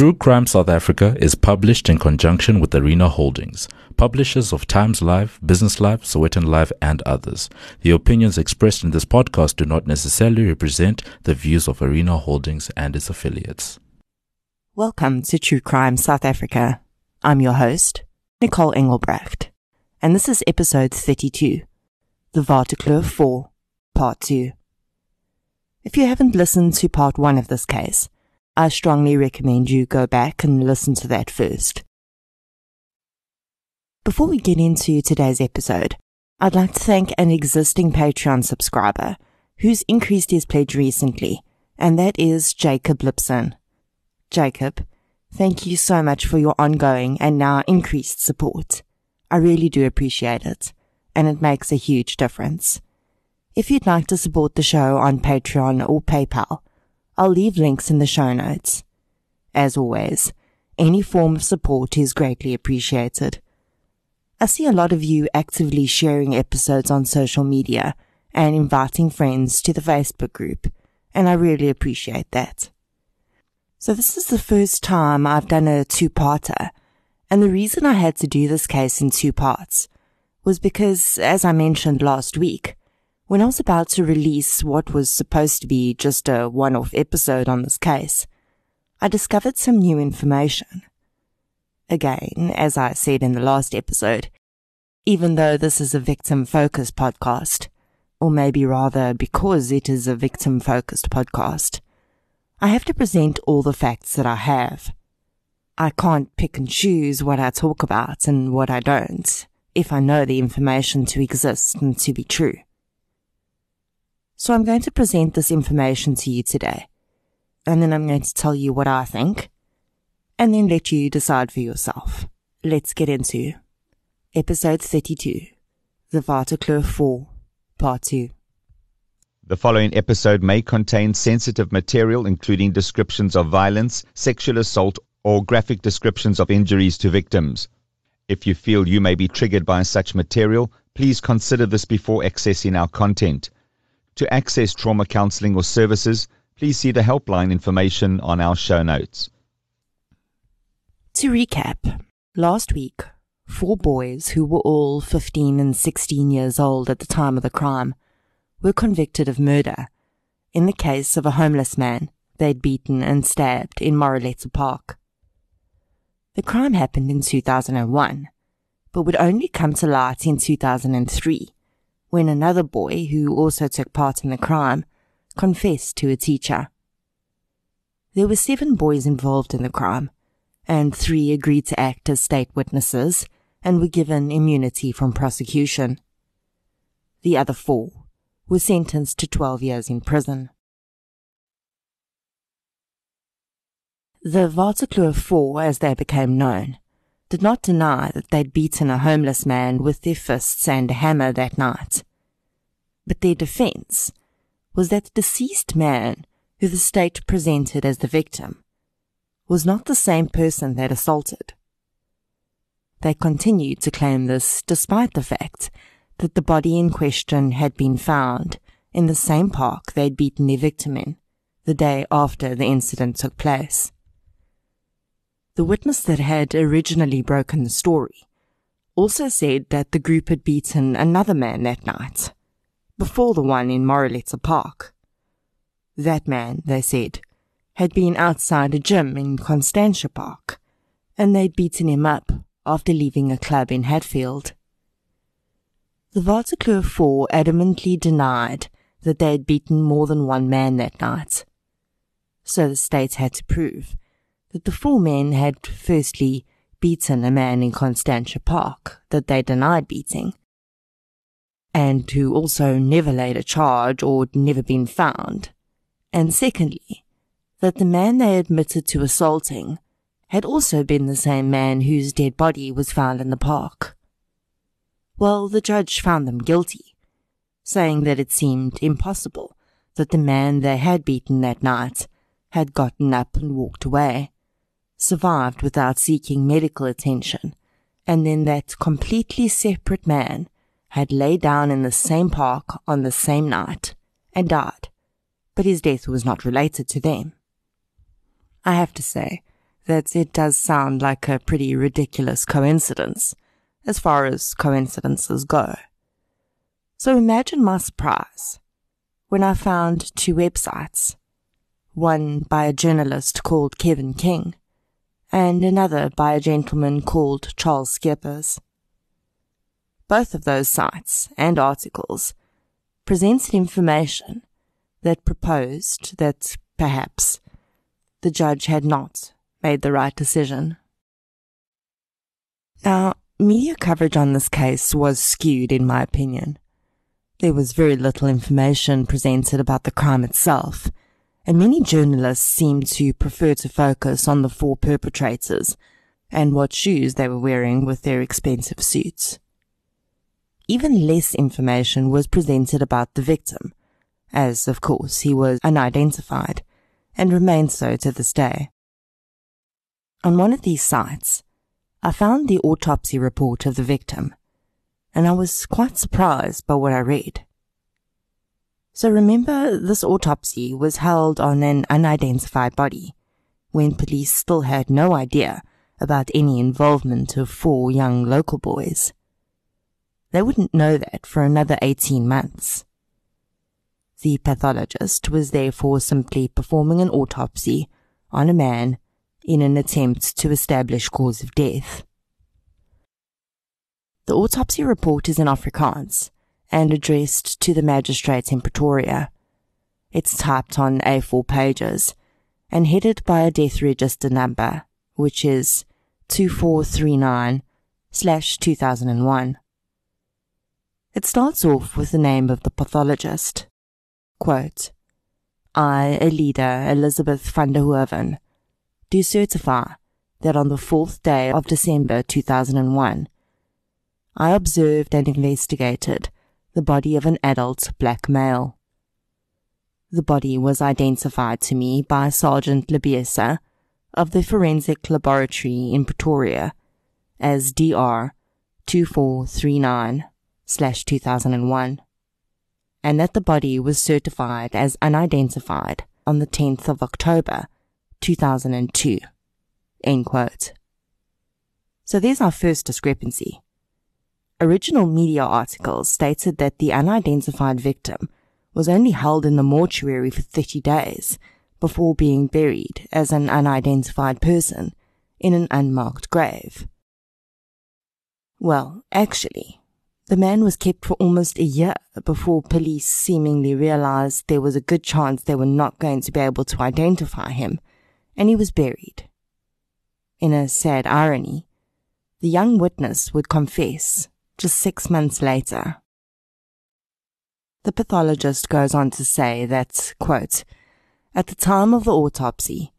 True Crime South Africa is published in conjunction with Arena Holdings, publishers of Times Live, Business Live, Sowetan Live, and others. The opinions expressed in this podcast do not necessarily represent the views of Arena Holdings and its affiliates. Welcome to True Crime South Africa. I'm your host, Nicole Engelbrecht, and this is episode 32, The Waterkloof 4, Part 2. If you haven't listened to part 1 of this case, I strongly recommend you go back and listen to that first. Before we get into today's episode, I'd like to thank an existing Patreon subscriber who's increased his pledge recently, and that is Jacob Lipson. Jacob, thank you so much for your ongoing and now increased support. I really do appreciate it, and it makes a huge difference. If you'd like to support the show on Patreon or PayPal, I'll leave links in the show notes. As always, any form of support is greatly appreciated. I see a lot of you actively sharing episodes on social media and inviting friends to the Facebook group, and I really appreciate that. So this is the first time I've done a two-parter, and the reason I had to do this case in two parts was because, as I mentioned last week, when I was about to release what was supposed to be just a one off episode on this case, I discovered some new information. Again, as I said in the last episode, even though this is a victim focused podcast, or maybe rather because it is a victim focused podcast, I have to present all the facts that I have. I can't pick and choose what I talk about and what I don't, if I know the information to exist and to be true. So I'm going to present this information to you today. And then I'm going to tell you what I think. And then let you decide for yourself. Let's get into episode 32 The Waterkloof 4, Part 2. The following episode may contain sensitive material, including descriptions of violence, sexual assault, or graphic descriptions of injuries to victims. If you feel you may be triggered by such material, please consider this before accessing our content. To access trauma counseling or services, please see the helpline information on our show notes. To recap, last week, four boys who were all 15 and 16 years old at the time of the crime were convicted of murder in the case of a homeless man they'd beaten and stabbed in Moreleta Park. The crime happened in 2001, but would only come to light in 2003 when another boy, who also took part in the crime, confessed to a teacher. There were seven boys involved in the crime, and three agreed to act as state witnesses and were given immunity from prosecution. The other four were sentenced to 12 years in prison. The Waterkloof Four, as they became known, did not deny that they'd beaten a homeless man with their fists and a hammer that night. But their defense was that the deceased man, who the state presented as the victim, was not the same person they'd assaulted. They continued to claim this despite the fact that the body in question had been found in the same park they'd beaten their victim in the day after the incident took place. The witness that had originally broken the story also said that the group had beaten another man that night, before the one in Moreleta Park. That man, they said, had been outside a gym in Constantia Park, and they'd beaten him up after leaving a club in Hatfield. The Waterkloof Four adamantly denied that they had beaten more than one man that night. So the state had to prove that the four men had firstly beaten a man in Constantia Park that they denied beating, and who also never laid a charge or had never been found, and secondly, that the man they admitted to assaulting had also been the same man whose dead body was found in the park. Well, the judge found them guilty, saying that it seemed impossible that the man they had beaten that night had gotten up and walked away, survived without seeking medical attention, and then that completely separate man had lay down in the same park on the same night and died, but his death was not related to them. I have to say that it does sound like a pretty ridiculous coincidence, as far as coincidences go. So imagine my surprise when I found two websites, one by a journalist called Kevin King, and another by a gentleman called Charles Skeppers. Both of those sites and articles presented information that proposed that perhaps the judge had not made the right decision. Now, media coverage on this case was skewed, in my opinion. There was very little information presented about the crime itself, and many journalists seemed to prefer to focus on the four perpetrators and what shoes they were wearing with their expensive suits. Even less information was presented about the victim, as of course he was unidentified and remains so to this day. On one of these sites, I found the autopsy report of the victim, and I was quite surprised by what I read. So remember, this autopsy was held on an unidentified body, when police still had no idea about any involvement of four young local boys. They wouldn't know that for another 18 months. The pathologist was therefore simply performing an autopsy on a man in an attempt to establish cause of death. The autopsy report is in Afrikaans and addressed to the magistrates in Pretoria. It's typed on A4 pages and headed by a death register number, which is 2439 slash 2001. It starts off with the name of the pathologist. Quote, I, Elida Elizabeth van der Hoeven, do certify that on the fourth day of December 2001, I observed and investigated the body of an adult black male. The body was identified to me by Sergeant Lebiesa of the Forensic Laboratory in Pretoria as DR 2439 2001, and that the body was certified as unidentified on the 10th of October 2002. End quote. So there's our first discrepancy. Original media articles stated that the unidentified victim was only held in the mortuary for 30 days before being buried as an unidentified person in an unmarked grave. Well, actually, the man was kept for almost a year before police seemingly realized there was a good chance they were not going to be able to identify him and he was buried. In a sad irony, the young witness would confess just six months later. The pathologist goes on to say that, quote, at the time of the autopsy,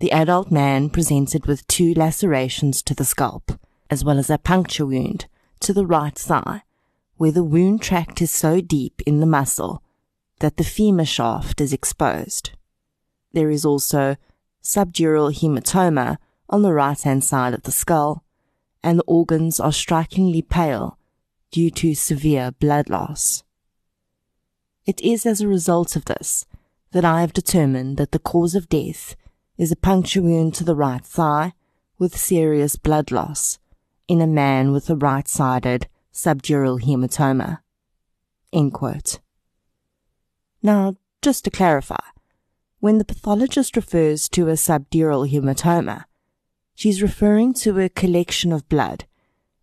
the adult man presented with two lacerations to the scalp, as well as a puncture wound to the right thigh, where the wound tract is so deep in the muscle that the femur shaft is exposed. There is also subdural hematoma on the right hand side of the skull, and the organs are strikingly pale due to severe blood loss. It is as a result of this that I have determined that the cause of death is a puncture wound to the right thigh with serious blood loss in a man with a right sided subdural hematoma. Now, just to clarify, when the pathologist refers to a subdural hematoma, she's referring to a collection of blood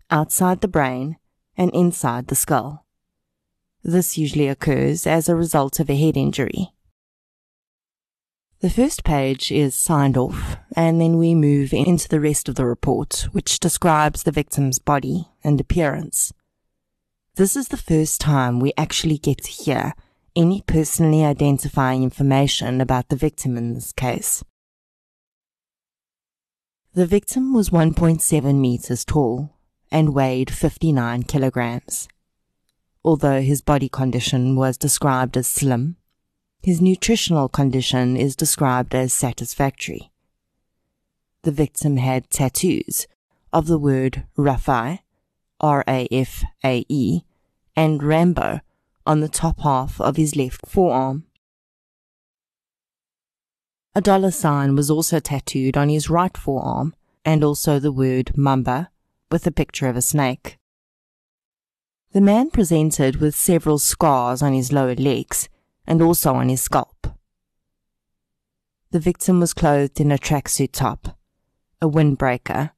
outside the brain and inside the skull. This usually occurs as a result of a head injury. The first page is signed off, and then we move into the rest of the report, which describes the victim's body and appearance. This is the first time we actually get to hear any personally identifying information about the victim in this case. The victim was 1.7 meters tall and weighed 59 kilograms. Although his body condition was described as slim, his nutritional condition is described as satisfactory. The victim had tattoos of the word Rafae, R-A-F-A-E, and Rambo on the top half of his left forearm. A dollar sign was also tattooed on his right forearm, and also the word Mamba with a picture of a snake. The man presented with several scars on his lower legs and also on his scalp. The victim was clothed in a tracksuit top, a windbreaker,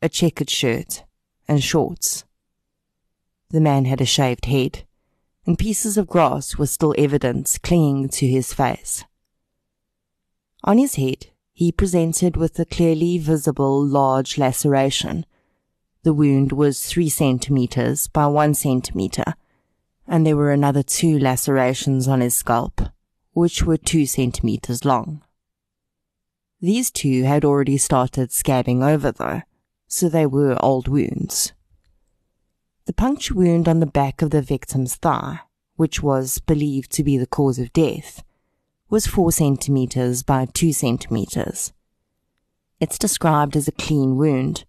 a checkered shirt, and shorts. The man had a shaved head, and pieces of grass were still evident clinging to his face. On his head, he presented with a clearly visible large laceration the wound was three centimeters by one centimeter, and there were another two lacerations on his scalp, which were two centimeters long. These two had already started scabbing over, though, so they were old wounds. The puncture wound on the back of the victim's thigh, which was believed to be the cause of death, was four centimeters by two centimeters. It's described as a clean wound,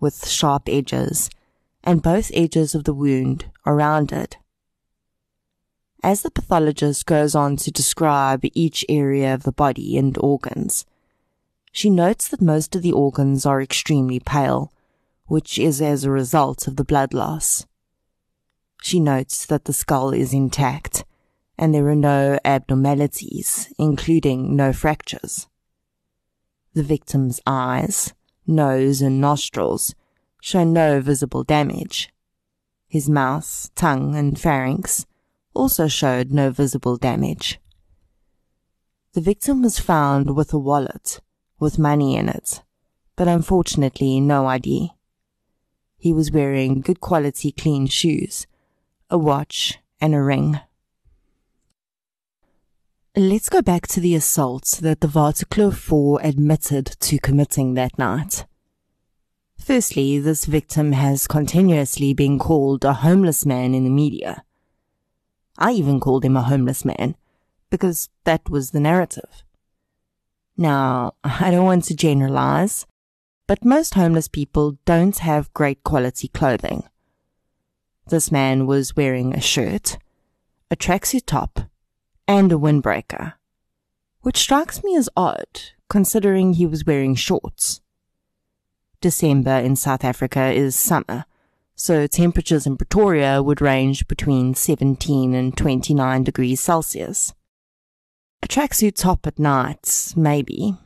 with sharp edges, and both edges of the wound are rounded. As the pathologist goes on to describe each area of the body and organs, she notes that most of the organs are extremely pale, which is as a result of the blood loss. She notes that the skull is intact and there are no abnormalities, including no fractures. The victim's eyes, nose, and nostrils show no visible damage. His mouth, tongue, and pharynx also showed no visible damage. The victim was found with a wallet with money in it, but unfortunately no ID. He was wearing good quality clean shoes, a watch, and a ring. Let's go back to the assault that the Waterkloof 4 admitted to committing that night. Firstly, this victim has continuously been called a homeless man in the media. I even called him a homeless man, because that was the narrative. Now, I don't want to generalize, but most homeless people don't have great quality clothing. This man was wearing a shirt, a tracksuit top, and a windbreaker, which strikes me as odd considering he was wearing shorts. December in South Africa is summer, so temperatures in Pretoria would range between 17 and 29 degrees Celsius. A tracksuit top at night, maybe.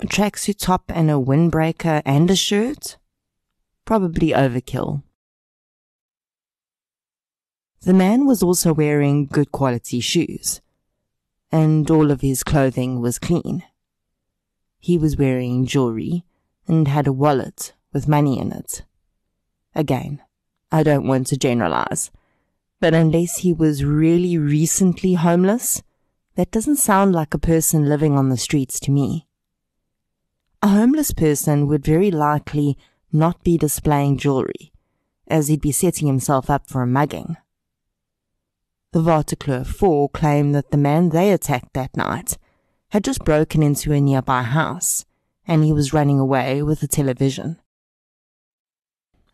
A tracksuit top and a windbreaker and a shirt? Probably overkill. The man was also wearing good quality shoes, and all of his clothing was clean. He was wearing jewelry and had a wallet with money in it. Again, I don't want to generalize, but unless he was really recently homeless, that doesn't sound like a person living on the streets to me. A homeless person would very likely not be displaying jewelry, as he'd be setting himself up for a mugging. The Waterkloof 4 claim that the man they attacked that night had just broken into a nearby house and he was running away with a television.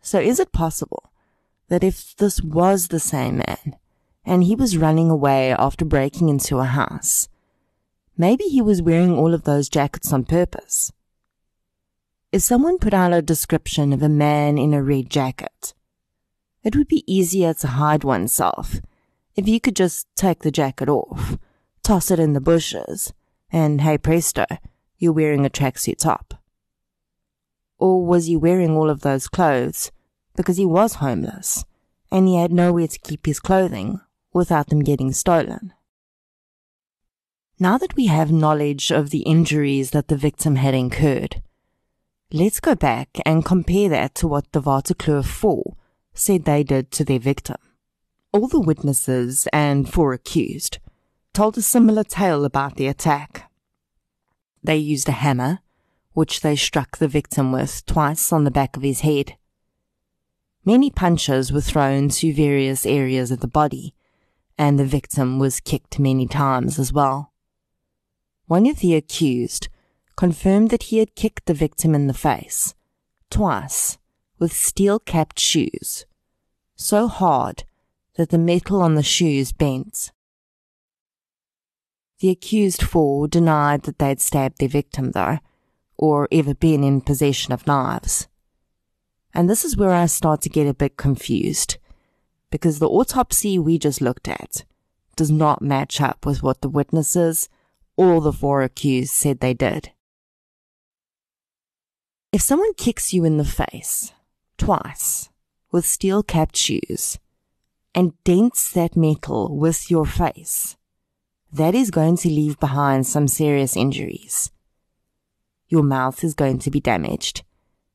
So is it possible that if this was the same man and he was running away after breaking into a house, maybe he was wearing all of those jackets on purpose? If someone put out a description of a man in a red jacket, it would be easier to hide oneself if you could just take the jacket off, toss it in the bushes, and hey presto, you're wearing a tracksuit top. Or was he wearing all of those clothes because he was homeless and he had nowhere to keep his clothing without them getting stolen? Now that we have knowledge of the injuries that the victim had incurred, let's go back and compare that to what the Waterkloof 4 said they did to their victim. All the witnesses and four accused told a similar tale about the attack. They used a hammer, which they struck the victim with twice on the back of his head. Many punches were thrown to various areas of the body, and the victim was kicked many times as well. One of the accused confirmed that he had kicked the victim in the face, twice, with steel capped shoes, so hard that the metal on the shoes bent. The accused four denied that they'd stabbed their victim, though, or ever been in possession of knives. And this is where I start to get a bit confused, because the autopsy we just looked at does not match up with what the witnesses or the four accused said they did. If someone kicks you in the face twice with steel capped shoes and dents that metal with your face, that is going to leave behind some serious injuries. Your mouth is going to be damaged.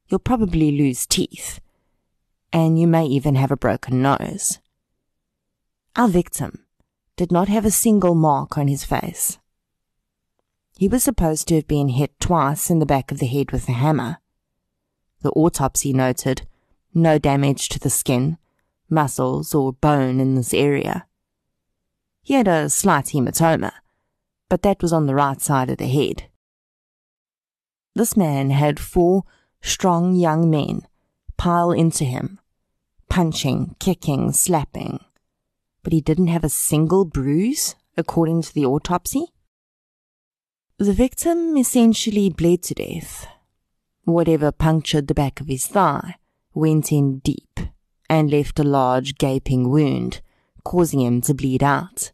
You'll probably lose teeth. And you may even have a broken nose. Our victim did not have a single mark on his face. He was supposed to have been hit twice in the back of the head with a hammer. The autopsy noted no damage to the skin, muscles, or bone in this area. He had a slight hematoma, but that was on the right side of the head. This man had four strong young men pile into him, punching, kicking, slapping, but he didn't have a single bruise, according to the autopsy. The victim essentially bled to death. Whatever punctured the back of his thigh went in deep and left a large gaping wound, causing him to bleed out.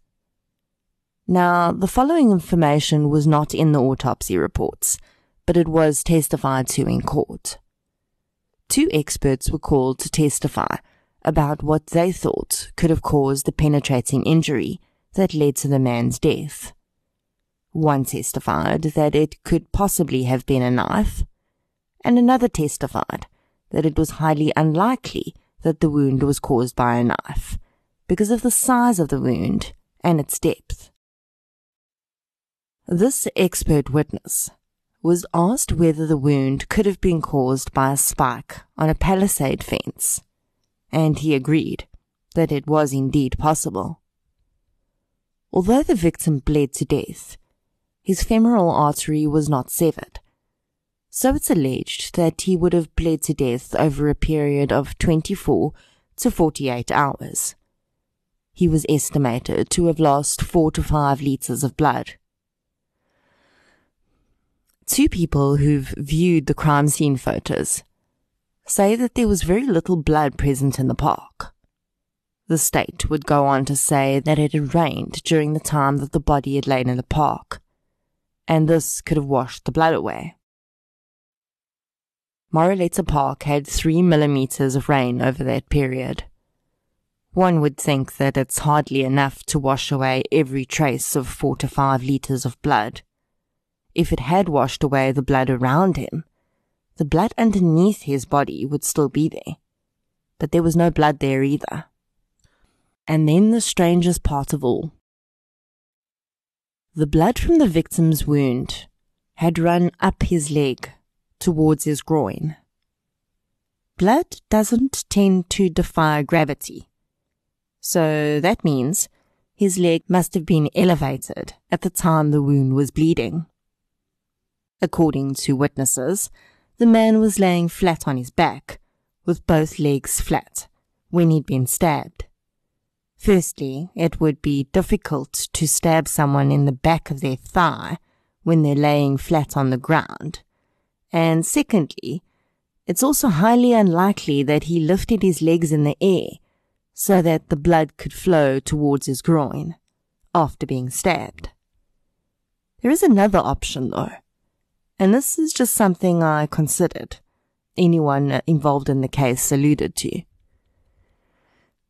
Now, the following information was not in the autopsy reports, but it was testified to in court. Two experts were called to testify about what they thought could have caused the penetrating injury that led to the man's death. One testified that it could possibly have been a knife, and another testified that it was highly unlikely that the wound was caused by a knife because of the size of the wound and its depth. This expert witness was asked whether the wound could have been caused by a spike on a palisade fence, and he agreed that it was indeed possible. Although the victim bled to death, his femoral artery was not severed, so it's alleged that he would have bled to death over a period of 24 to 48 hours. He was estimated to have lost 4 to 5 litres of blood. Two people who've viewed the crime scene photos say that there was very little blood present in the park. The state would go on to say that it had rained during the time that the body had lain in the park, and this could have washed the blood away. Moreleta Park had three millimeters of rain over that period. One would think that it's hardly enough to wash away every trace of four to five liters of blood if it had washed away the blood around him, the blood underneath his body would still be there. But there was no blood there either. And then the strangest part of all. The blood from the victim's wound had run up his leg towards his groin. Blood doesn't tend to defy gravity. So that means his leg must have been elevated at the time the wound was bleeding. According to witnesses, the man was laying flat on his back, with both legs flat, when he'd been stabbed. Firstly, it would be difficult to stab someone in the back of their thigh when they're laying flat on the ground. And secondly, it's also highly unlikely that he lifted his legs in the air so that the blood could flow towards his groin after being stabbed. There is another option though and this is just something I considered, anyone uh, involved in the case alluded to.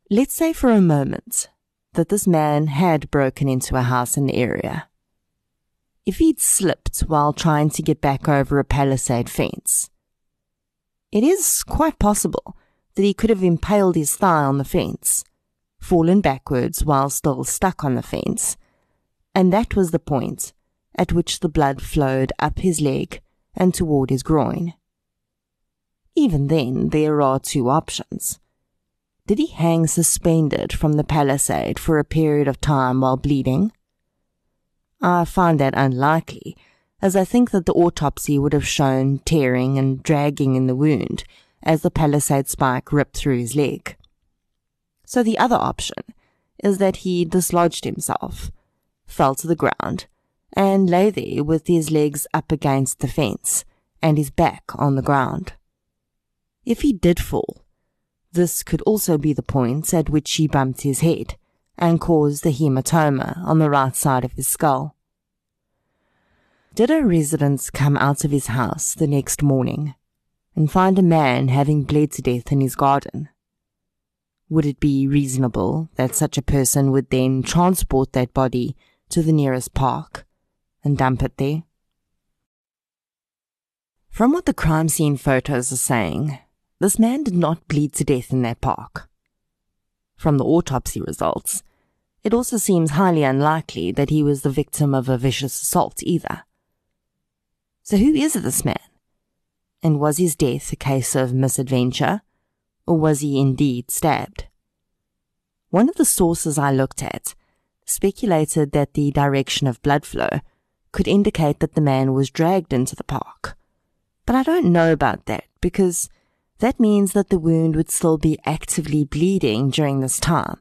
Let's say for a moment that this man had broken into a house in the area. If he'd slipped while trying to get back over a palisade fence, it is quite possible that he could have impaled his thigh on the fence, fallen backwards while still stuck on the fence, and that was the point at which the blood flowed up his leg and toward his groin. Even then, there are two options. Did he hang suspended from the palisade for a period of time while bleeding? I find that unlikely, as I think that the autopsy would have shown tearing and dragging in the wound as the palisade spike ripped through his leg. So the other option is that he dislodged himself, fell to the ground, and lay there with his legs up against the fence and his back on the ground. If he did fall, this could also be the point at which he bumped his head and caused the hematoma on the right side of his skull. Did a resident come out of his house the next morning and find a man having bled to death in his garden? Would it be reasonable that such a person would then transport that body to the nearest park and dump it there? From what the crime scene photos are saying, this man did not bleed to death in that park. From the autopsy results, it also seems highly unlikely that he was the victim of a vicious assault either. So who is this man? And was his death a case of misadventure, or was he indeed stabbed? One of the sources I looked at speculated that the direction of blood flow could indicate that the man was dragged into the park. But I don't know about that because that means that the wound would still be actively bleeding during this time.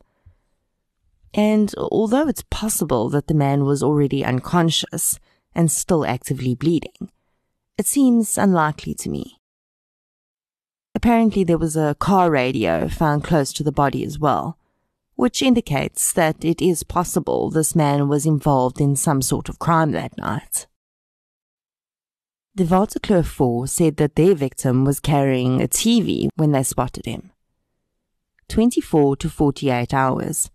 And although it's possible that the man was already unconscious and still actively bleeding, it seems unlikely to me. Apparently, there was a car radio found close to the body as well, which indicates that it is possible this man was involved in some sort of crime that night. The Waterkloof 4 said that their victim was carrying a TV when they spotted him. 24 to 48 hours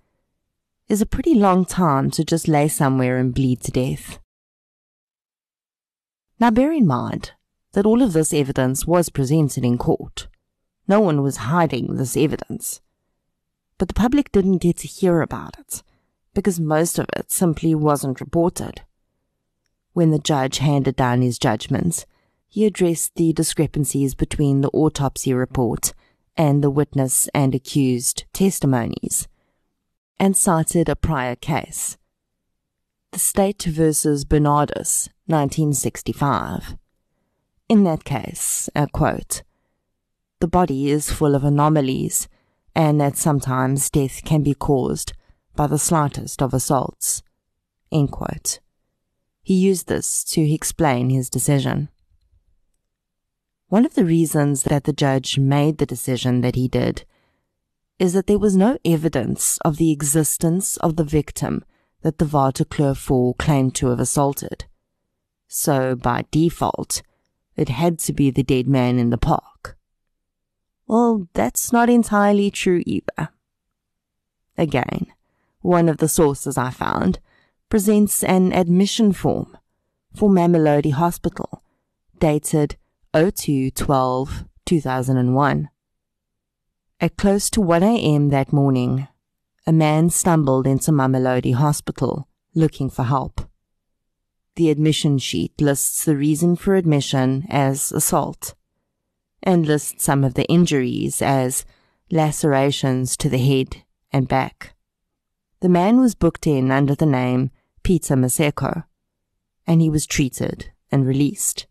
is a pretty long time to just lay somewhere and bleed to death. Now bear in mind that all of this evidence was presented in court. No one was hiding this evidence. But the public didn't get to hear about it because most of it simply wasn't reported. When the judge handed down his judgments, he addressed the discrepancies between the autopsy report and the witness and accused testimonies, and cited a prior case. The State versus Bernardus, 1965. In that case, a quote, the body is full of anomalies, and that sometimes death can be caused by the slightest of assaults. End quote. He used this to explain his decision. One of the reasons that the judge made the decision that he did is that there was no evidence of the existence of the victim that the 4 claimed to have assaulted. So, by default, it had to be the dead man in the park. Well, that's not entirely true either. Again, one of the sources I found presents an admission form for Mamelodi Hospital, dated 0212 2001. At close to 1 a.m. that morning, a man stumbled into Mamelodi Hospital looking for help. The admission sheet lists the reason for admission as assault and lists some of the injuries as lacerations to the head and back. The man was booked in under the name Peter Maseko, and he was treated and released.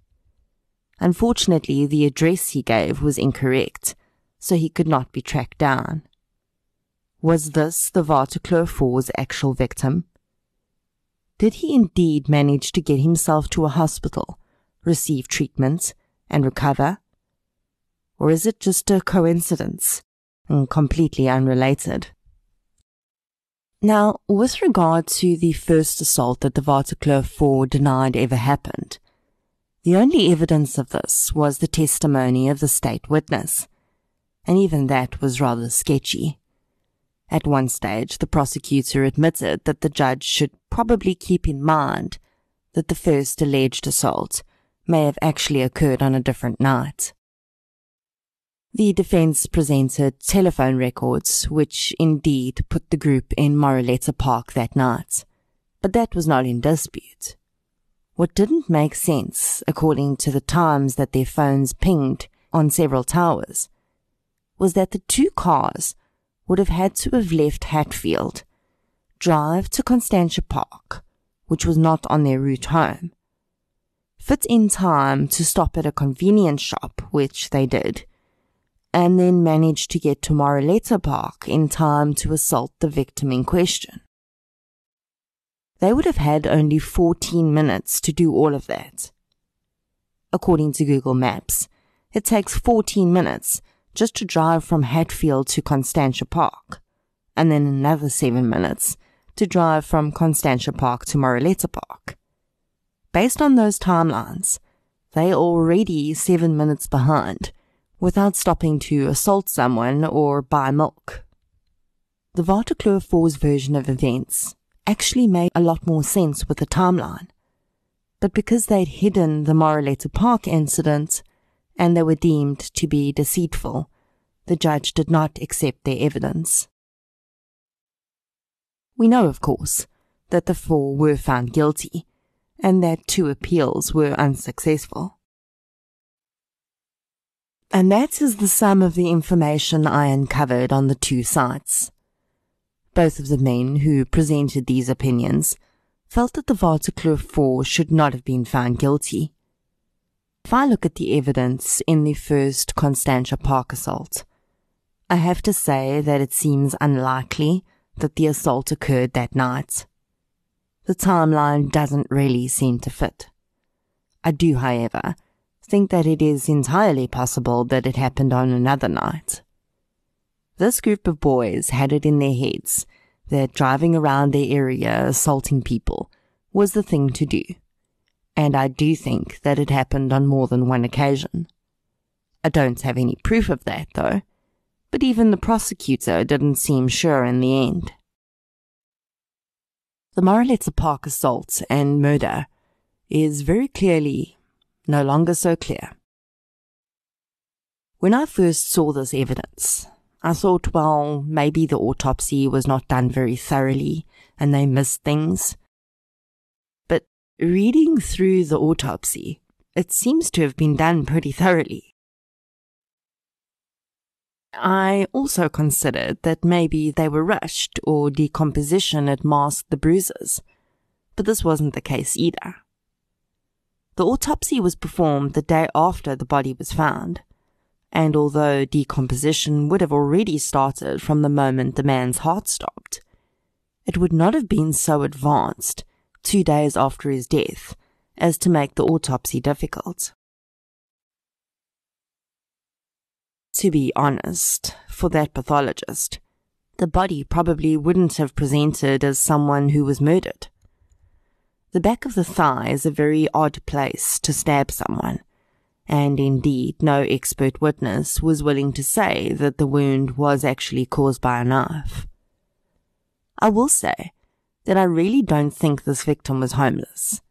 Unfortunately, the address he gave was incorrect, so he could not be tracked down. Was this the 4's actual victim? Did he indeed manage to get himself to a hospital, receive treatment, and recover? Or is it just a coincidence and completely unrelated? Now, with regard to the first assault that the Waterkloof 4 denied ever happened, the only evidence of this was the testimony of the state witness, and even that was rather sketchy. At one stage, the prosecutor admitted that the judge should probably keep in mind that the first alleged assault may have actually occurred on a different night. The defense presented telephone records, which indeed put the group in Moreleta Park that night. But that was not in dispute. What didn't make sense, according to the times that their phones pinged on several towers, was that the two cars would have had to have left Hatfield, drive to Constantia Park, which was not on their route home, fit in time to stop at a convenience shop, which they did, and then manage to get to Moreleta Park in time to assault the victim in question. they would have had only 14 minutes to do all of that. According to Google Maps, it takes 14 minutes just to drive from Hatfield to Constantia Park, and then another 7 minutes to drive from Constantia Park to Moreleta Park. Based on those timelines, they are already 7 minutes behind without stopping to assault someone or buy milk. The Waterkloof 4's version of events actually made a lot more sense with the timeline. But because they'd hidden the Moreleta Park incident and they were deemed to be deceitful, the judge did not accept their evidence. We know, of course, that the four were found guilty and that two appeals were unsuccessful. And that is the sum of the information I uncovered on the two sites. Both of the men who presented these opinions felt that the Waterkloof Four should not have been found guilty. If I look at the evidence in the first Constantia Park assault, I have to say that it seems unlikely that the assault occurred that night. The timeline doesn't really seem to fit. I do, however, think that it is entirely possible that it happened on another night. This group of boys had it in their heads that driving around their area assaulting people was the thing to do, and I do think that it happened on more than one occasion. I don't have any proof of that, though, but even the prosecutor didn't seem sure in the end. The Moreleta Park assault and murder is very clearly no longer so clear. When I first saw this evidence, I thought, well, maybe the autopsy was not done very thoroughly and they missed things. Reading through the autopsy, it seems to have been done pretty thoroughly. I also considered that maybe they were rushed or decomposition had masked the bruises, but this wasn't the case either. The autopsy was performed the day after the body was found, and although decomposition would have already started from the moment the man's heart stopped, it would not have been so advanced two days after his death as to make the autopsy difficult. To be honest, for that pathologist, the body probably wouldn't have presented as someone who was murdered. The back of the thigh is a very odd place to stab someone, and indeed no expert witness was willing to say that the wound was actually caused by a knife. I will say that I really don't think this victim was homeless.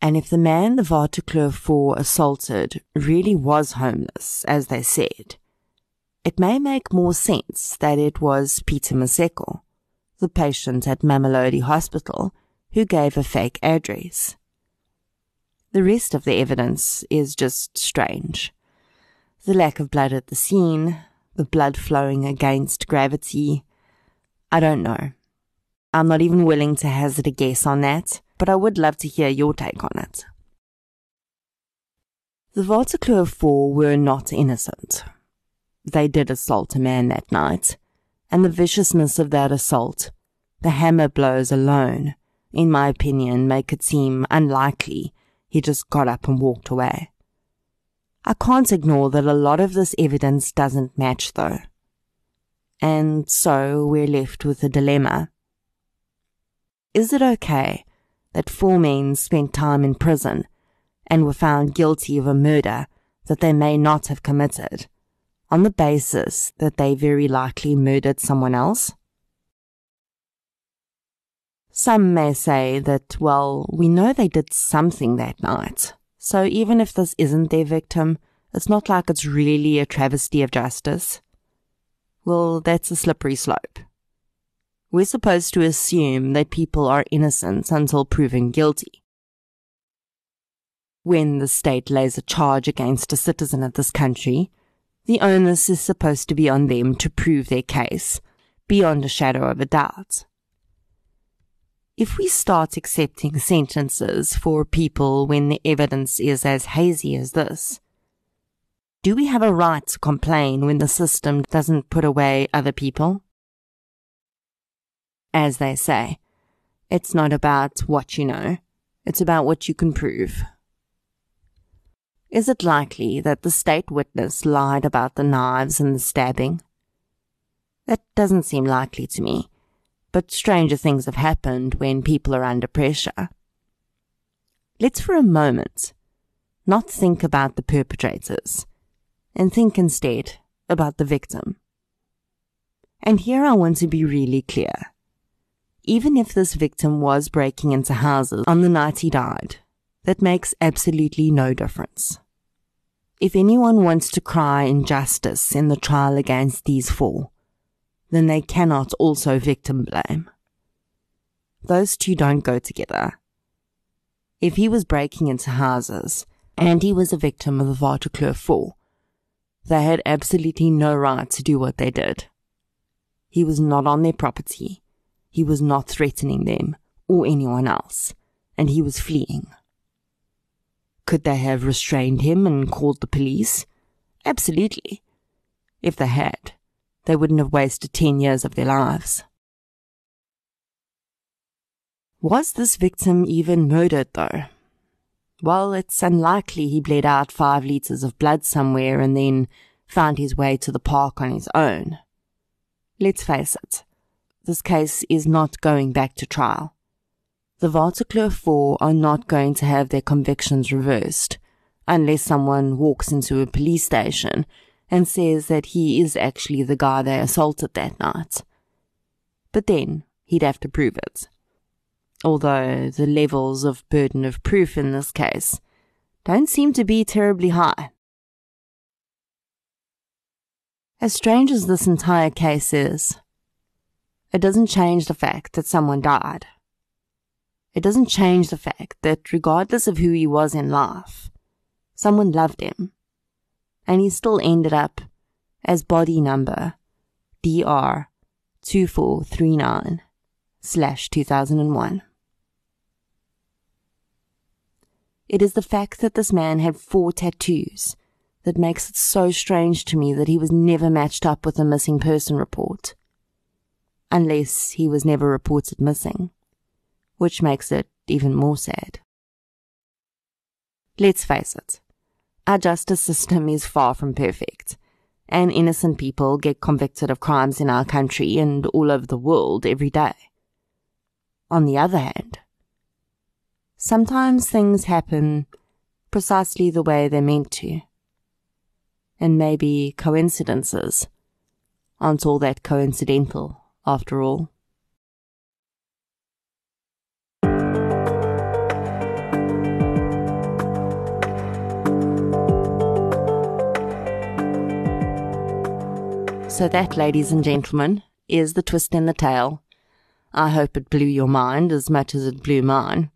And if the man the Waterkloof 4 assaulted really was homeless, as they said, it may make more sense that it was Peter Maseko, the patient at Mamelodi Hospital, who gave a fake address. The rest of the evidence is just strange. The lack of blood at the scene, the blood flowing against gravity. I don't know. I'm not even willing to hazard a guess on that, but I would love to hear your take on it. The Waterkloof Four were not innocent. They did assault a man that night, and the viciousness of that assault, the hammer blows alone, in my opinion, make it seem unlikely he just got up and walked away. I can't ignore that a lot of this evidence doesn't match, though. And so we're left with a dilemma. Is it okay that four men spent time in prison and were found guilty of a murder that they may not have committed on the basis that they very likely murdered someone else? Some may say that, well, we know they did something that night. So even if this isn't their victim, it's not like it's really a travesty of justice. Well, that's a slippery slope. We're supposed to assume that people are innocent until proven guilty. When the state lays a charge against a citizen of this country, the onus is supposed to be on them to prove their case, beyond a shadow of a doubt if we start accepting sentences for people when the evidence is as hazy as this, do we have a right to complain when the system doesn't put away other people? As they say, It's not about what you know, it's about what you can prove. Is it likely that the state witness lied about the knives and the stabbing? That doesn't seem likely to me, but stranger things have happened when people are under pressure. Let's for a moment not think about the perpetrators and think instead about the victim. And here I want to be really clear. Even if this victim was breaking into houses on the night he died, that makes absolutely no difference. If anyone wants to cry injustice in the trial against these four, then they cannot also victim blame. Those two don't go together. If he was breaking into houses and he was a victim of the Waterkloof 4, they had absolutely no right to do what they did. He was not on their property. He was not threatening them or anyone else, and he was fleeing. Could they have restrained him and called the police? Absolutely. If they had, they wouldn't have wasted 10 years of their lives. Was this victim even murdered, though? Well, it's unlikely he bled out five litres of blood somewhere and then found his way to the park on his own. Let's face it, this case is not going back to trial the Waterkloof 4 are not going to have their convictions reversed unless someone walks into a police station and says that he is actually the guy they assaulted that night. But then he'd have to prove it. Although the levels of burden of proof in this case don't seem to be terribly high. As strange as this entire case is, it doesn't change the fact that someone died it doesn't change the fact that regardless of who he was in life, someone loved him. And he still ended up as body number DR 2439 slash 2001. It is the fact that this man had four tattoos that makes it so strange to me that he was never matched up with a missing person report. Unless he was never reported missing which makes it even more sad. Let's face it, our justice system is far from perfect, and innocent people get convicted of crimes in our country and all over the world every day. On the other hand, sometimes things happen precisely the way they're meant to. And maybe coincidences aren't all that coincidental after all. So that, ladies and gentlemen, is the twist in the tale. I hope it blew your mind as much as it blew mine,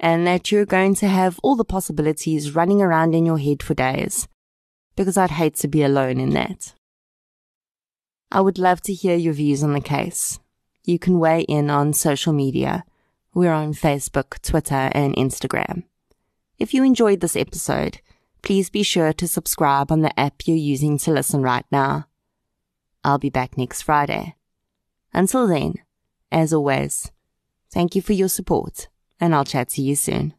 and that you're going to have all the possibilities running around in your head for days, because I'd hate to be alone in that. I would love to hear your views on the case. You can weigh in on social media. We're on Facebook, Twitter, and Instagram. If you enjoyed this episode, please be sure to subscribe on the app you're using to listen right now. I'll be back next Friday. Until then, as always, thank you for your support, and I'll chat to you soon.